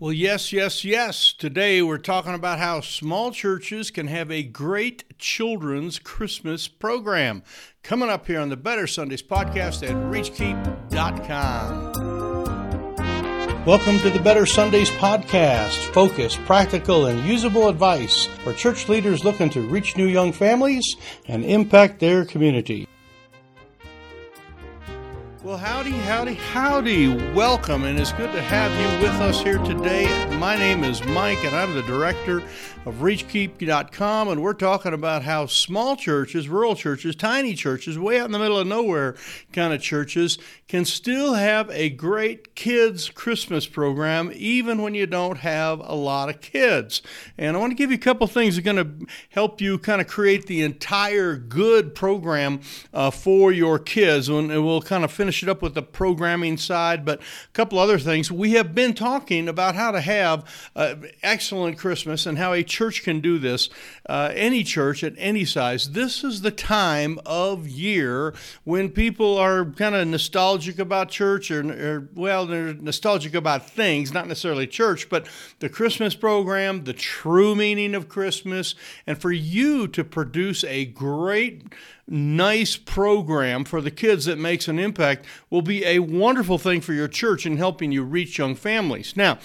Well, yes, yes, yes. Today we're talking about how small churches can have a great children's Christmas program. Coming up here on the Better Sundays podcast at reachkeep.com. Welcome to the Better Sundays podcast. Focused, practical, and usable advice for church leaders looking to reach new young families and impact their community. Well, howdy, howdy, howdy. Welcome, and it's good to have you with us here today. My name is Mike, and I'm the director of ReachKeep.com, and we're talking about how small churches, rural churches, tiny churches, way out in the middle of nowhere kind of churches can still have a great kids' Christmas program, even when you don't have a lot of kids. And I want to give you a couple things that are going to help you kind of create the entire good program uh, for your kids, and we'll kind of finish it up with the programming side, but a couple other things. We have been talking about how to have uh, excellent Christmas and how a church can do this, uh, any church at any size. This is the time of year when people are kind of nostalgic about church, or, or, well, they're nostalgic about things, not necessarily church, but the Christmas program, the true meaning of Christmas, and for you to produce a great nice program for the kids that makes an impact will be a wonderful thing for your church in helping you reach young families. Now,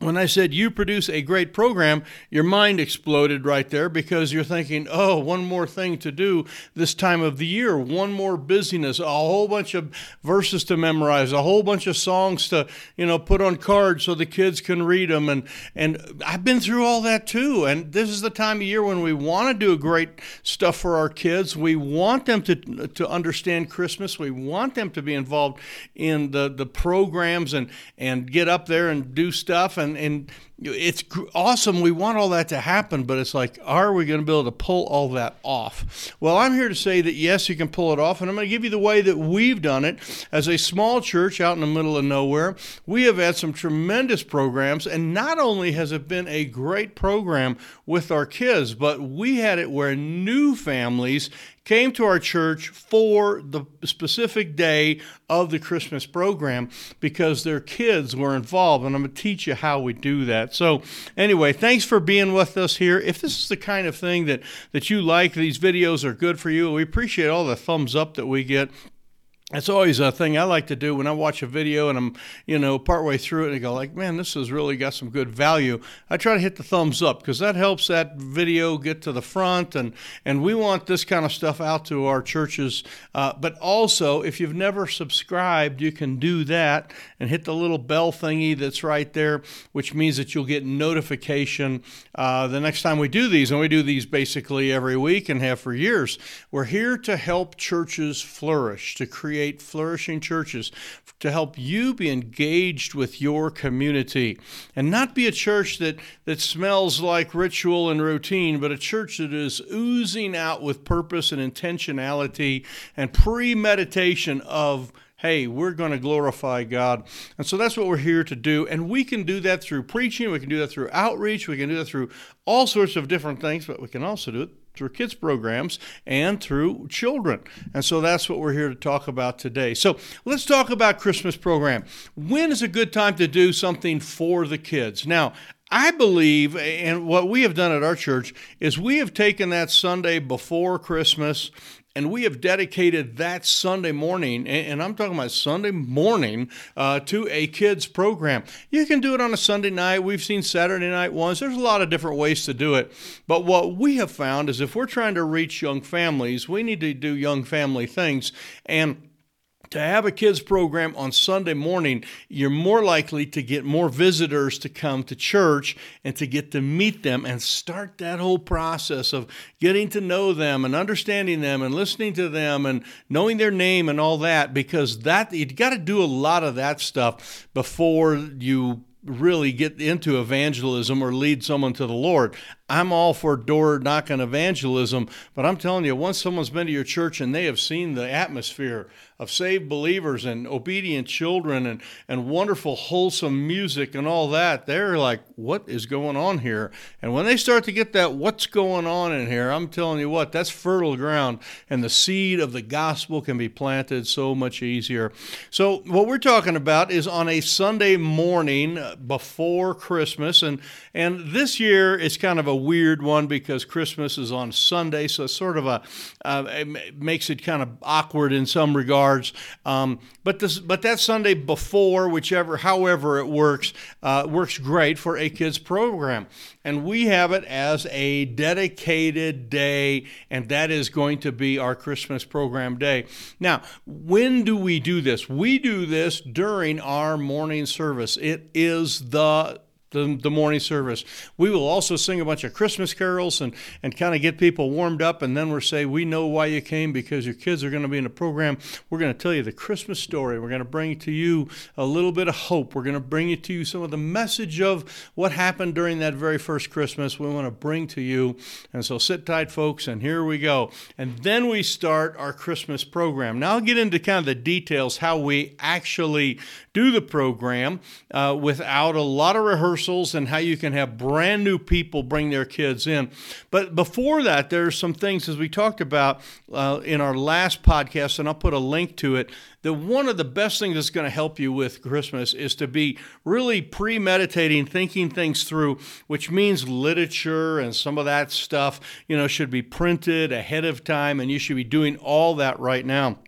when I said you produce a great program, your mind exploded right there because you're thinking, oh, one more thing to do this time of the year, one more busyness, a whole bunch of verses to memorize, a whole bunch of songs to, you know, put on cards so the kids can read them. And, and I've been through all that too. And this is the time of year when we want to do great stuff for our kids. We want them to, to understand Christmas. We want them to be involved in the, the programs and, and get up there and do stuff. And and it's awesome. We want all that to happen, but it's like, are we going to be able to pull all that off? Well, I'm here to say that yes, you can pull it off, and I'm going to give you the way that we've done it as a small church out in the middle of nowhere. We have had some tremendous programs, and not only has it been a great program with our kids, but we had it where new families came to our church for the specific day of the Christmas program because their kids were involved. And I'm going to teach you how we do that. So, anyway, thanks for being with us here. If this is the kind of thing that, that you like, these videos are good for you, we appreciate all the thumbs up that we get it's always a thing I like to do when I watch a video and I'm, you know, partway through it and I go like, man, this has really got some good value. I try to hit the thumbs up because that helps that video get to the front and and we want this kind of stuff out to our churches. Uh, but also, if you've never subscribed, you can do that and hit the little bell thingy that's right there, which means that you'll get notification uh, the next time we do these. And we do these basically every week and have for years. We're here to help churches flourish, to create create flourishing churches to help you be engaged with your community and not be a church that, that smells like ritual and routine, but a church that is oozing out with purpose and intentionality and premeditation of hey, we're going to glorify God. And so that's what we're here to do. And we can do that through preaching, we can do that through outreach, we can do that through all sorts of different things, but we can also do it through kids programs and through children. And so that's what we're here to talk about today. So let's talk about Christmas program. When is a good time to do something for the kids? Now, I believe, and what we have done at our church is we have taken that Sunday before Christmas and we have dedicated that Sunday morning, and I'm talking about Sunday morning, uh, to a kids program. You can do it on a Sunday night. We've seen Saturday night ones. There's a lot of different ways to do it. But what we have found is if we're trying to reach young families, we need to do young family things. And to have a kids program on Sunday morning, you're more likely to get more visitors to come to church and to get to meet them and start that whole process of getting to know them and understanding them and listening to them and knowing their name and all that because that you got to do a lot of that stuff before you really get into evangelism or lead someone to the Lord. I'm all for door knocking evangelism, but I'm telling you, once someone's been to your church and they have seen the atmosphere of saved believers and obedient children and, and wonderful, wholesome music and all that, they're like, what is going on here? And when they start to get that, what's going on in here, I'm telling you what, that's fertile ground, and the seed of the gospel can be planted so much easier. So, what we're talking about is on a Sunday morning before Christmas, and, and this year it's kind of a weird one because Christmas is on Sunday, so it's sort of a, uh, it makes it kind of awkward in some regards um, but this, but that Sunday before, whichever, however it works, uh, works great for a kids program, and we have it as a dedicated day, and that is going to be our Christmas program day. Now, when do we do this? We do this during our morning service. It is the the, the morning service. We will also sing a bunch of Christmas carols and, and kind of get people warmed up. And then we'll say, We know why you came because your kids are going to be in the program. We're going to tell you the Christmas story. We're going to bring to you a little bit of hope. We're going to bring it to you some of the message of what happened during that very first Christmas. We want to bring to you. And so sit tight, folks, and here we go. And then we start our Christmas program. Now I'll get into kind of the details how we actually do the program uh, without a lot of rehearsals and how you can have brand new people bring their kids in. But before that, there are some things, as we talked about uh, in our last podcast, and I'll put a link to it, that one of the best things that's going to help you with Christmas is to be really premeditating, thinking things through, which means literature and some of that stuff, you know, should be printed ahead of time, and you should be doing all that right now.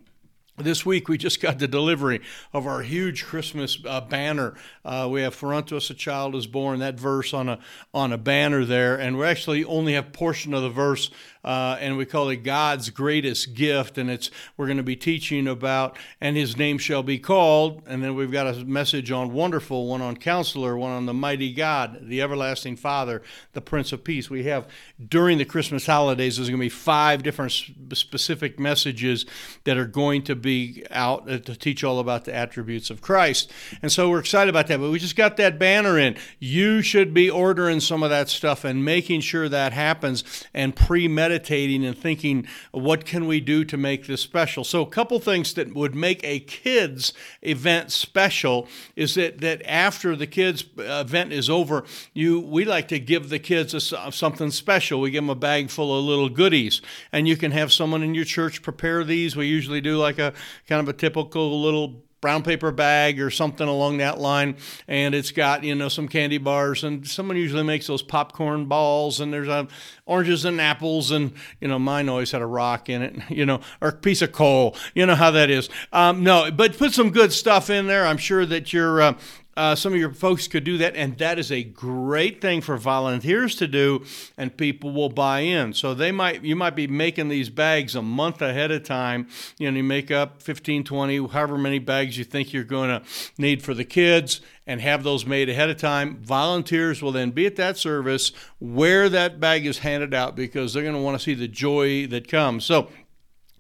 This week we just got the delivery of our huge Christmas uh, banner. Uh, we have "For unto us a child is born." That verse on a on a banner there, and we actually only have portion of the verse uh, and we call it God's greatest gift. And it's we're going to be teaching about, and His name shall be called. And then we've got a message on wonderful, one on Counselor, one on the Mighty God, the Everlasting Father, the Prince of Peace. We have during the Christmas holidays. There's going to be five different specific messages that are going to be out uh, to teach all about the attributes of Christ. And so we're excited about that. But we just got that banner in. You should be ordering some of that stuff and making sure that happens and pre-meditating and thinking, what can we do to make this special? So, a couple things that would make a kids event special is that, that after the kids event is over, you we like to give the kids a, something special. We give them a bag full of little goodies, and you can have someone in your church prepare these. We usually do like a kind of a typical little brown paper bag or something along that line. And it's got you know some candy bars. And someone usually makes those popcorn balls. And there's uh, oranges and apples. And you know mine always had a rock in it you know or a piece of coal. You know how that is. Um, no but put some good stuff in there. I'm sure that you're uh, uh, some of your folks could do that, and that is a great thing for volunteers to do, and people will buy in. So they might, you might be making these bags a month ahead of time. You know, you make up 15, 20, however many bags you think you're going to need for the kids, and have those made ahead of time. Volunteers will then be at that service where that bag is handed out because they're going to want to see the joy that comes. So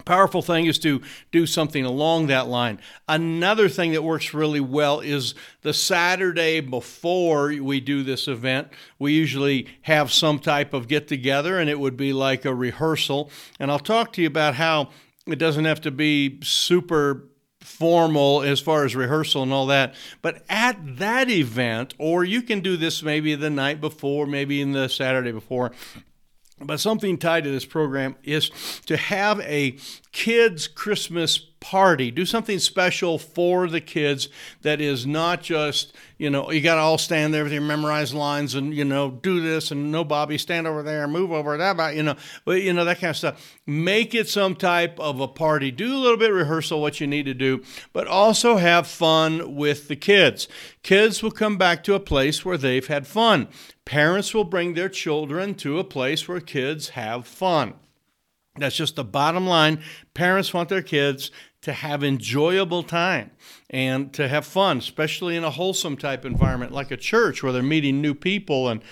powerful thing is to do something along that line. Another thing that works really well is the Saturday before we do this event, we usually have some type of get together and it would be like a rehearsal. And I'll talk to you about how it doesn't have to be super formal as far as rehearsal and all that. But at that event, or you can do this maybe the night before, maybe in the Saturday before, but something tied to this program is to have a kids' Christmas party. Do something special for the kids that is not just, you know, you got to all stand there with your memorized lines and, you know, do this and no, Bobby, stand over there, move over that, about, you know, but, you know, that kind of stuff. Make it some type of a party. Do a little bit rehearsal, what you need to do, but also have fun with the kids. Kids will come back to a place where they've had fun. Parents will bring their children to a place where kids have fun. That's just the bottom line. Parents want their kids to have enjoyable time and to have fun, especially in a wholesome type environment like a church where they're meeting new people and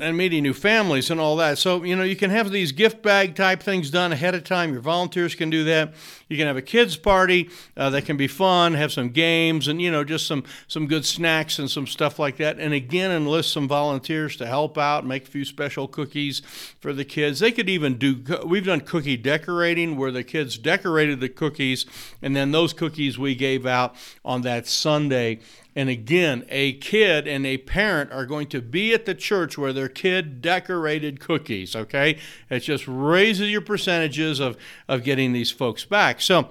and meeting new families and all that. So, you know, you can have these gift bag type things done ahead of time. Your volunteers can do that. You can have a kids party uh, that can be fun, have some games and, you know, just some, some good snacks and some stuff like that. And again, enlist some volunteers to help out, make a few special cookies for the kids. They could even do, we've done cookie decorating where the kids decorated the cookies and then those cookies we gave out on that Sunday and again, a kid and a parent are going to be at the church where their kid decorated cookies, okay? It just raises your percentages of, of getting these folks back. So,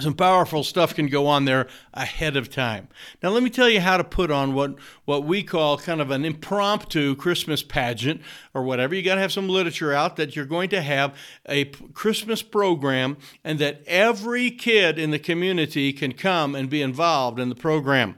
some powerful stuff can go on there ahead of time. Now, let me tell you how to put on what, what we call kind of an impromptu Christmas pageant or whatever. You got to have some literature out that you're going to have a Christmas program and that every kid in the community can come and be involved in the program.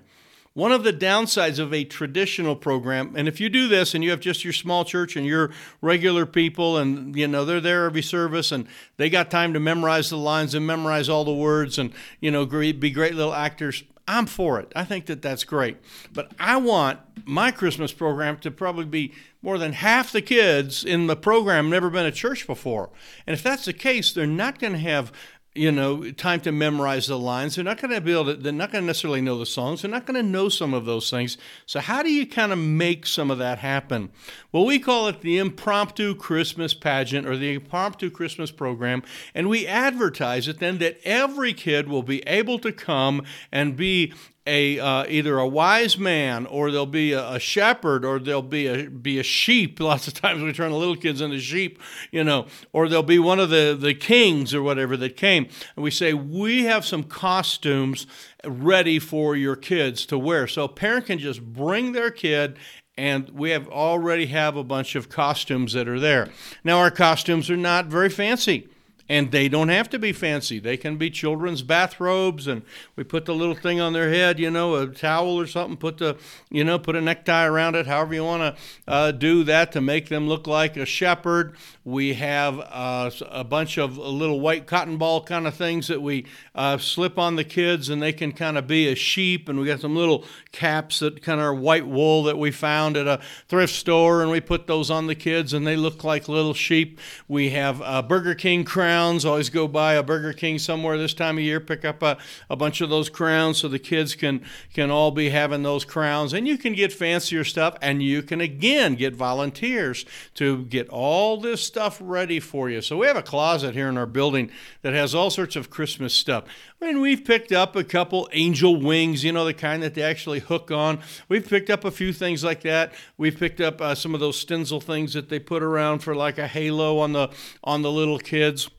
One of the downsides of a traditional program, and if you do this and you have just your small church and your regular people, and you know they're there every service and they got time to memorize the lines and memorize all the words and you know be great little actors, I'm for it. I think that that's great. But I want my Christmas program to probably be more than half the kids in the program never been to church before. And if that's the case, they're not going to have you know, time to memorize the lines. They're not going to be able to, they're not going to necessarily know the songs. They're not going to know some of those things. So, how do you kind of make some of that happen? Well, we call it the impromptu Christmas pageant or the impromptu Christmas program. And we advertise it then that every kid will be able to come and be a uh, either a wise man or there'll be a, a, shepherd or there'll be a be a sheep. Lots of times we turn the little kids into sheep, you know, or there'll be one of the the kings or whatever that came, and we say we have some costumes ready for your kids to wear. So a parent can just bring their kid and we have already have a bunch of costumes that are there. Now our costumes are not very fancy and they don't have to be fancy. They can be children's bathrobes, and we put the little thing on their head, you know, a towel or something. Put the, you know, put a necktie around it. However you want to uh, do that to make them look like a shepherd. We have uh, a bunch of little white cotton ball kind of things that we uh, slip on the kids, and they can kind of be a sheep. And we got some little caps that kind of are white wool that we found at a thrift store, and we put those on the kids, and they look like little sheep. We have a Burger King crown crowns. Always go by a Burger King somewhere this time of year, pick up a, a bunch of those crowns so the kids can can all be having those crowns. And you can get fancier stuff, and you can again get volunteers to get all this stuff ready for you. So we have a closet here in our building that has all sorts of Christmas stuff. I mean, we've picked up a couple angel wings, you know, the kind that they actually hook on. We've picked up a few things like that. We've picked up uh, some of those stencil things that they put around for like a halo on the on the little kids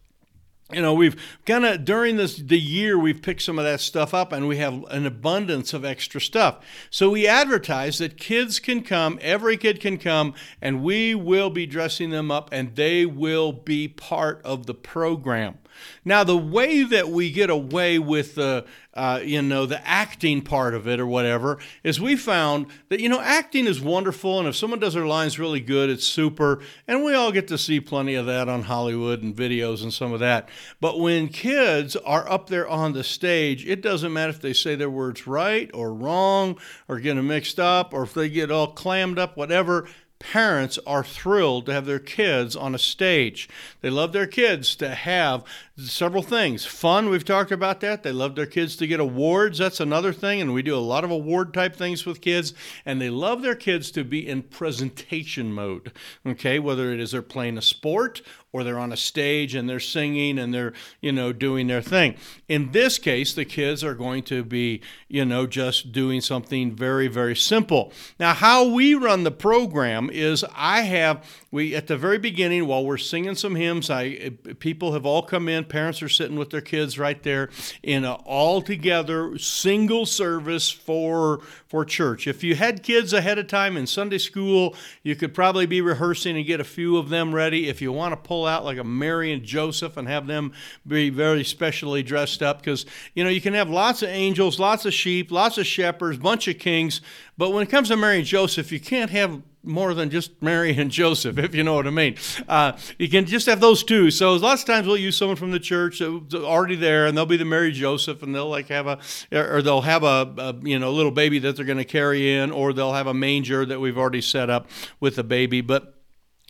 you know we've kind of during this the year we've picked some of that stuff up and we have an abundance of extra stuff. So we advertise that kids can come every kid can come and we will be dressing them up and they will be part of the program now, the way that we get away with the, uh, you know, the acting part of it or whatever is we found that, you know, acting is wonderful. And if someone does their lines really good, it's super. And we all get to see plenty of that on Hollywood and videos and some of that. But when kids are up there on the stage, it doesn't matter if they say their words right or wrong or get them mixed up or if they get all clammed up, whatever parents are thrilled to have their kids on a stage. They love their kids to have several things. Fun, we've talked about that. They love their kids to get awards. That's another thing. And we do a lot of award type things with kids. And they love their kids to be in presentation mode. Okay, whether it is they're playing a sport or they're on a stage and they're singing and they're, you know, doing their thing. In this case, the kids are going to be, you know, just doing something very, very simple. Now, how we run the program is I have, we, at the very beginning, while we're singing some hymns, I, people have all come in parents are sitting with their kids right there in an all together single service for for church. If you had kids ahead of time in Sunday school, you could probably be rehearsing and get a few of them ready. If you want to pull out like a Mary and Joseph and have them be very specially dressed up, because you know you can have lots of angels, lots of sheep, lots of shepherds, bunch of kings, but when it comes to Mary and Joseph, you can't have more than just Mary and Joseph, if you know what I mean. Uh, you can just have those two. So lots of times we'll use someone from the church that's already there, and they'll be the Mary Joseph, and they'll like have a, or they'll have a, a you know little baby that they're going to carry in, or they'll have a manger that we've already set up with the baby. But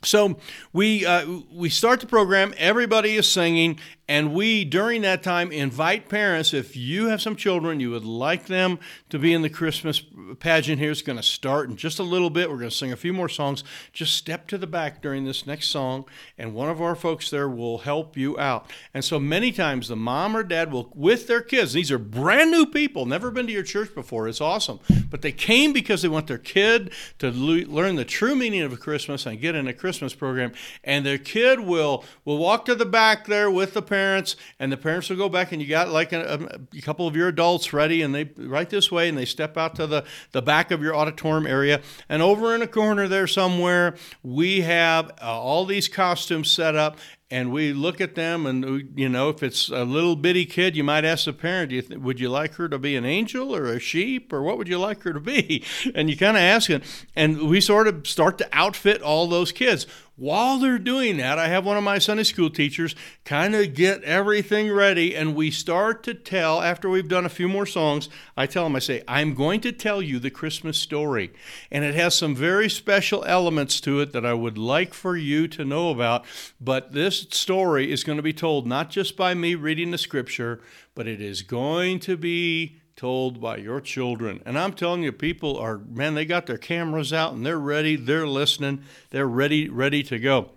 so we uh, we start the program. Everybody is singing, and we, during that time, invite parents if you have some children, you would like them to be in the Christmas pageant here. It's going to start in just a little bit. We're going to sing a few more songs. Just step to the back during this next song, and one of our folks there will help you out. And so many times, the mom or dad will, with their kids, these are brand new people, never been to your church before. It's awesome. But they came because they want their kid to le- learn the true meaning of Christmas and get in a Christmas program. And their kid will, will walk to the back there with the parents parents, and the parents will go back, and you got like a, a, couple of your adults ready, and they right this way, and they step out to the, the back of your auditorium area, and over in a corner there somewhere, we have uh, all these costumes set up, and we look at them and you know if it's a little bitty kid you might ask the parent would you like her to be an angel or a sheep or what would you like her to be? And you kind of ask it and we sort of start to outfit all those kids while they're doing that, I have one of my Sunday school teachers kind of get everything ready, and we start to tell, after we've done a few more songs, I tell them, I say, I'm going to tell you the Christmas story. And it has some very special elements to it that I would like for you to know about. But this story is going to be told not just by me reading the scripture, but it is going to be told by your children. And I'm telling you, people are, man, they got their cameras out and they're ready, they're listening, they're ready, ready to go.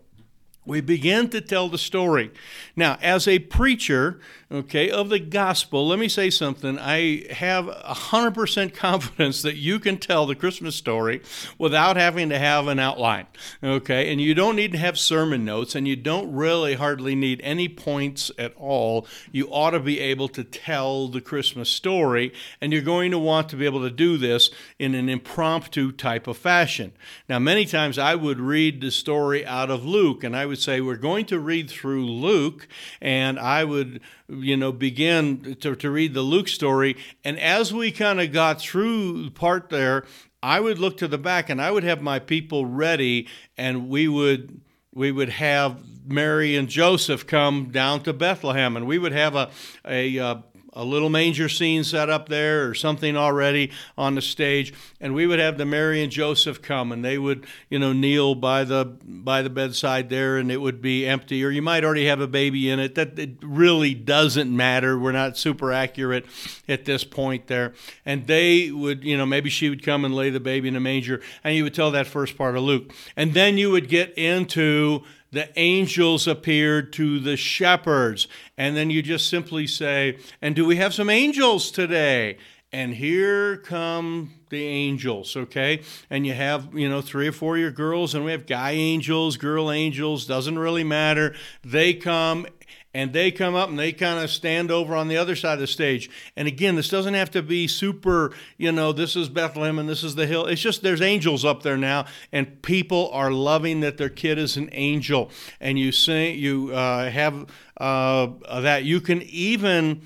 We begin to tell the story. Now, as a preacher, okay, of the gospel, let me say something. I have 100% confidence that you can tell the Christmas story without having to have an outline, okay? And you don't need to have sermon notes, and you don't really hardly need any points at all. You ought to be able to tell the Christmas story, and you're going to want to be able to do this in an impromptu type of fashion. Now, many times I would read the story out of Luke, and I would say, We're going to read through Luke, and I would you know, begin to, to read the Luke story. And as we kind of got through part there, I would look to the back and I would have my people ready, and we would we would have Mary and Joseph come down to Bethlehem, and we would have a a, uh, a little manger scene set up there or something already on the stage and we would have the Mary and Joseph come and they would you know kneel by the by the bedside there and it would be empty or you might already have a baby in it. That it really doesn't matter. We're not super accurate at this point there. And they would you know maybe she would come and lay the baby in a manger and you would tell that first part of Luke. And then you would get into the angels appeared to the shepherds. And then you just simply say, And do we have some angels today? And here come the angels, okay? And you have, you know, three or four of your girls, and we have guy angels, girl angels, doesn't really matter. They come and they come up and they kind of stand over on the other side of the stage. And again, this doesn't have to be super, you know, this is Bethlehem and this is the hill. It's just there's angels up there now, and people are loving that their kid is an angel. And you sing, you uh, have uh, that. You can even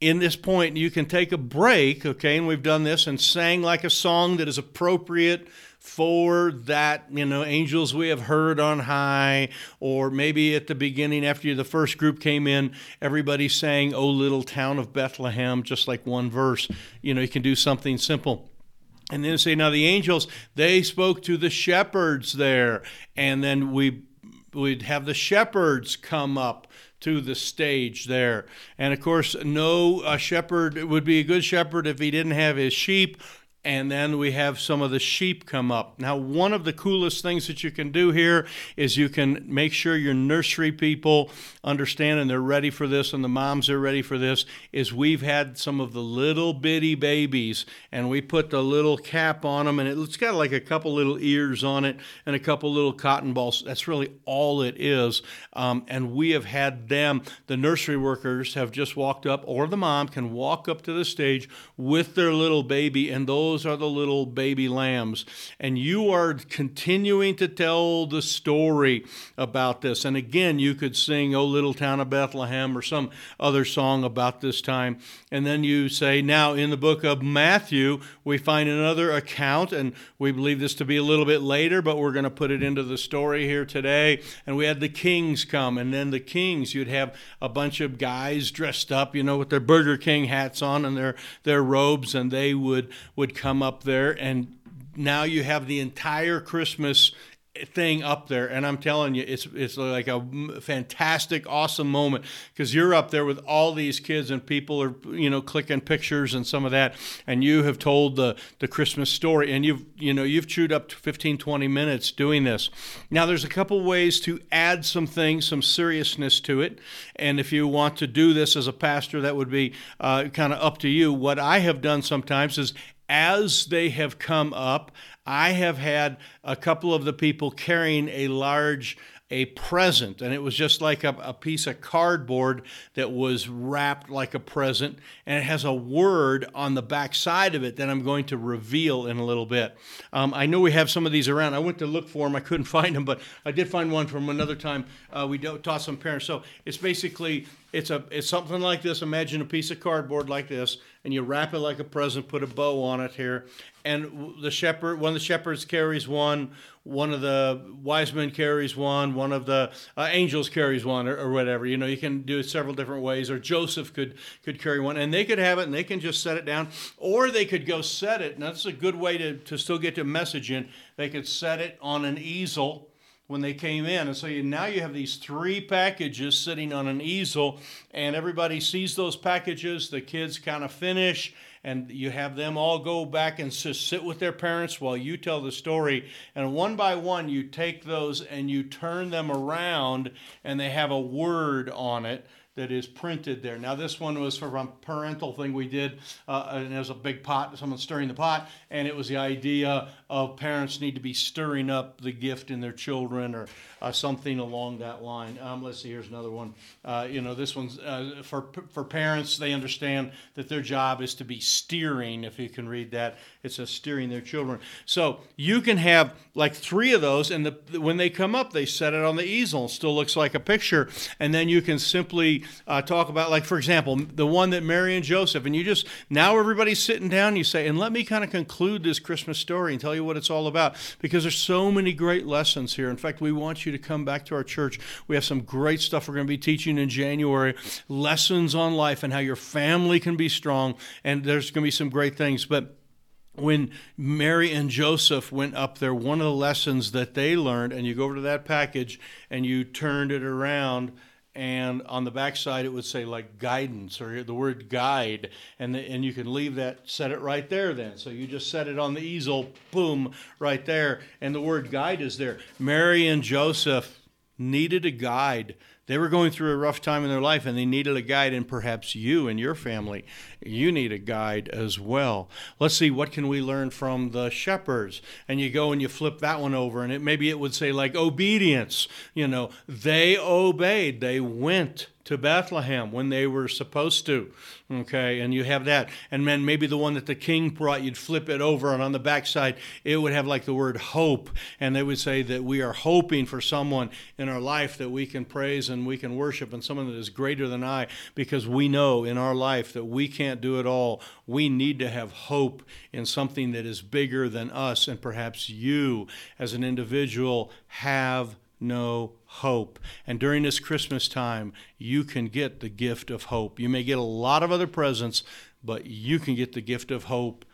in this point, you can take a break, okay, and we've done this and sang like a song that is appropriate for that, you know, angels we have heard on high, or maybe at the beginning after the first group came in, everybody sang, O little town of Bethlehem, just like one verse. You know, you can do something simple. And then say, now the angels, they spoke to the shepherds there. And then we we'd have the shepherds come up to the stage there. And of course, no shepherd would be a good shepherd if he didn't have his sheep and then we have some of the sheep come up. Now, one of the coolest things that you can do here is you can make sure your nursery people understand and they're ready for this, and the moms are ready for this. Is we've had some of the little bitty babies, and we put the little cap on them, and it's got like a couple little ears on it and a couple little cotton balls. That's really all it is. Um, and we have had them, the nursery workers have just walked up, or the mom can walk up to the stage with their little baby, and those those are the little baby lambs. And you are continuing to tell the story about this. And again, you could sing, Oh, Little Town of Bethlehem, or some other song about this time. And then you say, Now, in the book of Matthew, we find another account, and we believe this to be a little bit later, but we're going to put it into the story here today. And we had the kings come, and then the kings, you'd have a bunch of guys dressed up, you know, with their Burger King hats on and their, their robes, and they would, would come up there. And now you have the entire Christmas thing up there and i'm telling you it's it's like a fantastic awesome moment because you're up there with all these kids and people are you know clicking pictures and some of that and you have told the the christmas story and you've you know you've chewed up 15 20 minutes doing this now there's a couple ways to add some things some seriousness to it and if you want to do this as a pastor that would be uh, kind of up to you what i have done sometimes is as they have come up, I have had a couple of the people carrying a large a present, and it was just like a, a, piece of cardboard that was wrapped like a present, and it has a word on the back side of it that I'm going to reveal in a little bit. Um, I know we have some of these around. I went to look for them, I couldn't find them, but I did find one from another time. Uh, we taught some parents. So it's basically it's a it's something like this. Imagine a piece of cardboard like this, and you wrap it like a present, put a bow on it here, and the shepherd, one of the shepherds carries one, one of the wise men carries one, one of the uh, angels carries one, or, or, whatever. You know, you can do it several different ways. Or Joseph could could carry one, and they could have it, and they can just set it down, or they could go set it. And that's a good way to to still get the message in. They could set it on an easel when they came in. And so you, now you have these three packages sitting on an easel, and everybody sees those packages. The kids kind of finish, and you have them all go back and just sit with their parents while you tell the story. And one by one, you take those and you turn them around, and they have a word on it that is printed there. Now, this one was from a parental thing we did, uh, and there's a big pot, someone stirring the pot, and it was the idea of parents need to be stirring up the gift in their children or uh, something along that line. Um, let's see, here's another one. Uh, you know, this one's uh, for, for parents, they understand that their job is to be steering, if you can read that. It's a steering their children. So you can have like three of those, and the, when they come up, they set it on the easel. It still looks like a picture. And then you can simply uh, talk about, like, for example, the one that Mary and Joseph, and you just, now everybody's sitting down, you say, and let me kind of conclude this Christmas story and tell you what it's all about, because there's so many great lessons here. In fact, we want you to come back to our church. We have some great stuff we're going to be teaching in January lessons on life and how your family can be strong, and there's going to be some great things. But when Mary and Joseph went up there, one of the lessons that they learned, and you go over to that package and you turned it around, and on the back side it would say like guidance or the word guide and the, and you can leave that set it right there then. So you just set it on the easel boom right there and the word guide is there. Mary and joseph needed a guide they were going through a rough time in their life and they needed a guide, and perhaps you and your family, you need a guide as well. Let's see, what can we learn from the shepherds? And you go and you flip that one over, and it maybe it would say like obedience. You know, they obeyed, they went to Bethlehem when they were supposed to. Okay, and you have that. And then maybe the one that the king brought, you'd flip it over, and on the backside, it would have like the word hope. And they would say that we are hoping for someone in our life that we can praise and we can worship, and someone that is greater than I, because we know in our life that we can't do it all. We need to have hope in something that is bigger than us, and perhaps you, as an individual, have no hope. And during this Christmas time, you can get the gift of hope. You may get a lot of other presents, but you can get the gift of hope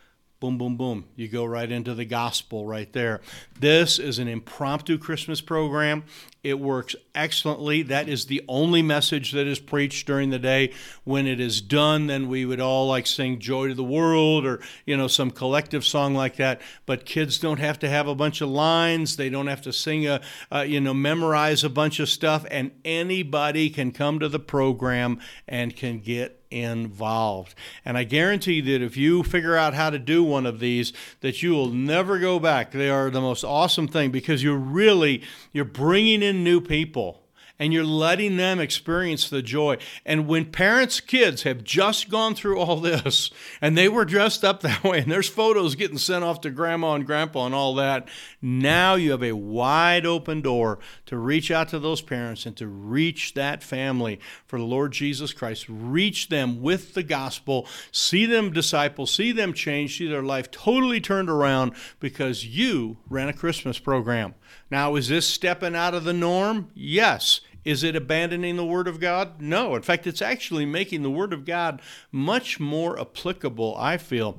boom, boom, boom. You go right into the gospel right there. This is an impromptu Christmas program. It works excellently. That is the only message that is preached during the day. When it is done, then we would all like sing Joy to the World or, you know, some collective song like that. But kids don't have to have a bunch of lines. They don't have to sing a, you know, memorize a bunch of stuff. And anybody can come to the program and can get involved. And I guarantee that if you figure out how to do one of these, that you will never go back. They are the most awesome thing because you're really you're bringing in new people and you're letting them experience the joy. And when parents' kids have just gone through all this and they were dressed up that way, and there's photos getting sent off to grandma and grandpa and all that, now you have a wide open door to reach out to those parents and to reach that family for the Lord Jesus Christ. Reach them with the gospel, see them disciple, see them change, see their life totally turned around because you ran a Christmas program. Now, is this stepping out of the norm? Yes. Is it abandoning the Word of God? No. In fact, it's actually making the Word of God much more applicable, I feel,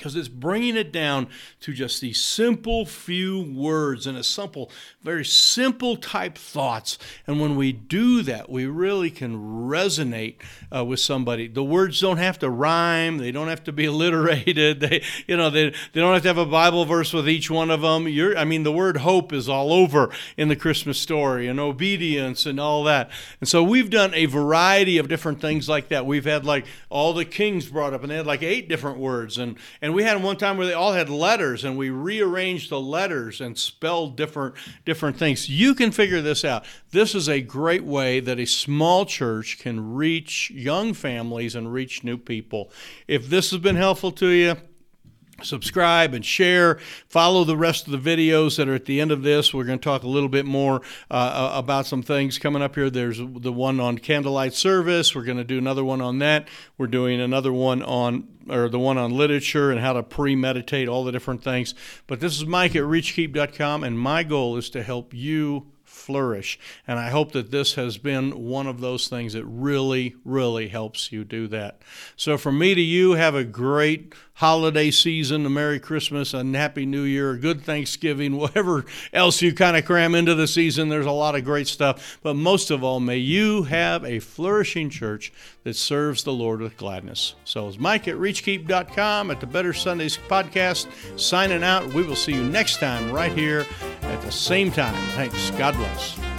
because it's bringing it down to just these simple few words and a simple, very simple type thoughts. And when we do that, we really can resonate uh, with somebody. The words don't have to rhyme; they don't have to be alliterated. They, you know, they, they don't have to have a Bible verse with each one of them. You're, I mean, the word hope is all over in the Christmas story, and obedience, and all that. And so we've done a variety of different things like that. We've had like all the kings brought up, and they had like eight different words, and and and we had one time where they all had letters and we rearranged the letters and spelled different different things. You can figure this out. This is a great way that a small church can reach young families and reach new people. If this has been helpful to you, subscribe and share. Follow the rest of the videos that are at the end of this. We're going to talk a little bit more uh, uh, about some things coming up here. There's the one on candlelight service. We're going to do another one on that. We're doing another one on or the one on literature and how to premeditate all the different things. But this is Mike at reachkeep.com and my goal is to help you flourish. And I hope that this has been one of those things that really, really helps you do that. So, from me to you, have a great holiday season, a Merry Christmas, a Happy New Year, a good Thanksgiving, whatever else you kind of cram into the season. There's a lot of great stuff. But most of all, may you have a flourishing church that serves the Lord with gladness. So, it's Mike at ReachKeep.com at the Better Sundays podcast signing out. We will see you next time right here at the same time. Thanks. God Rush.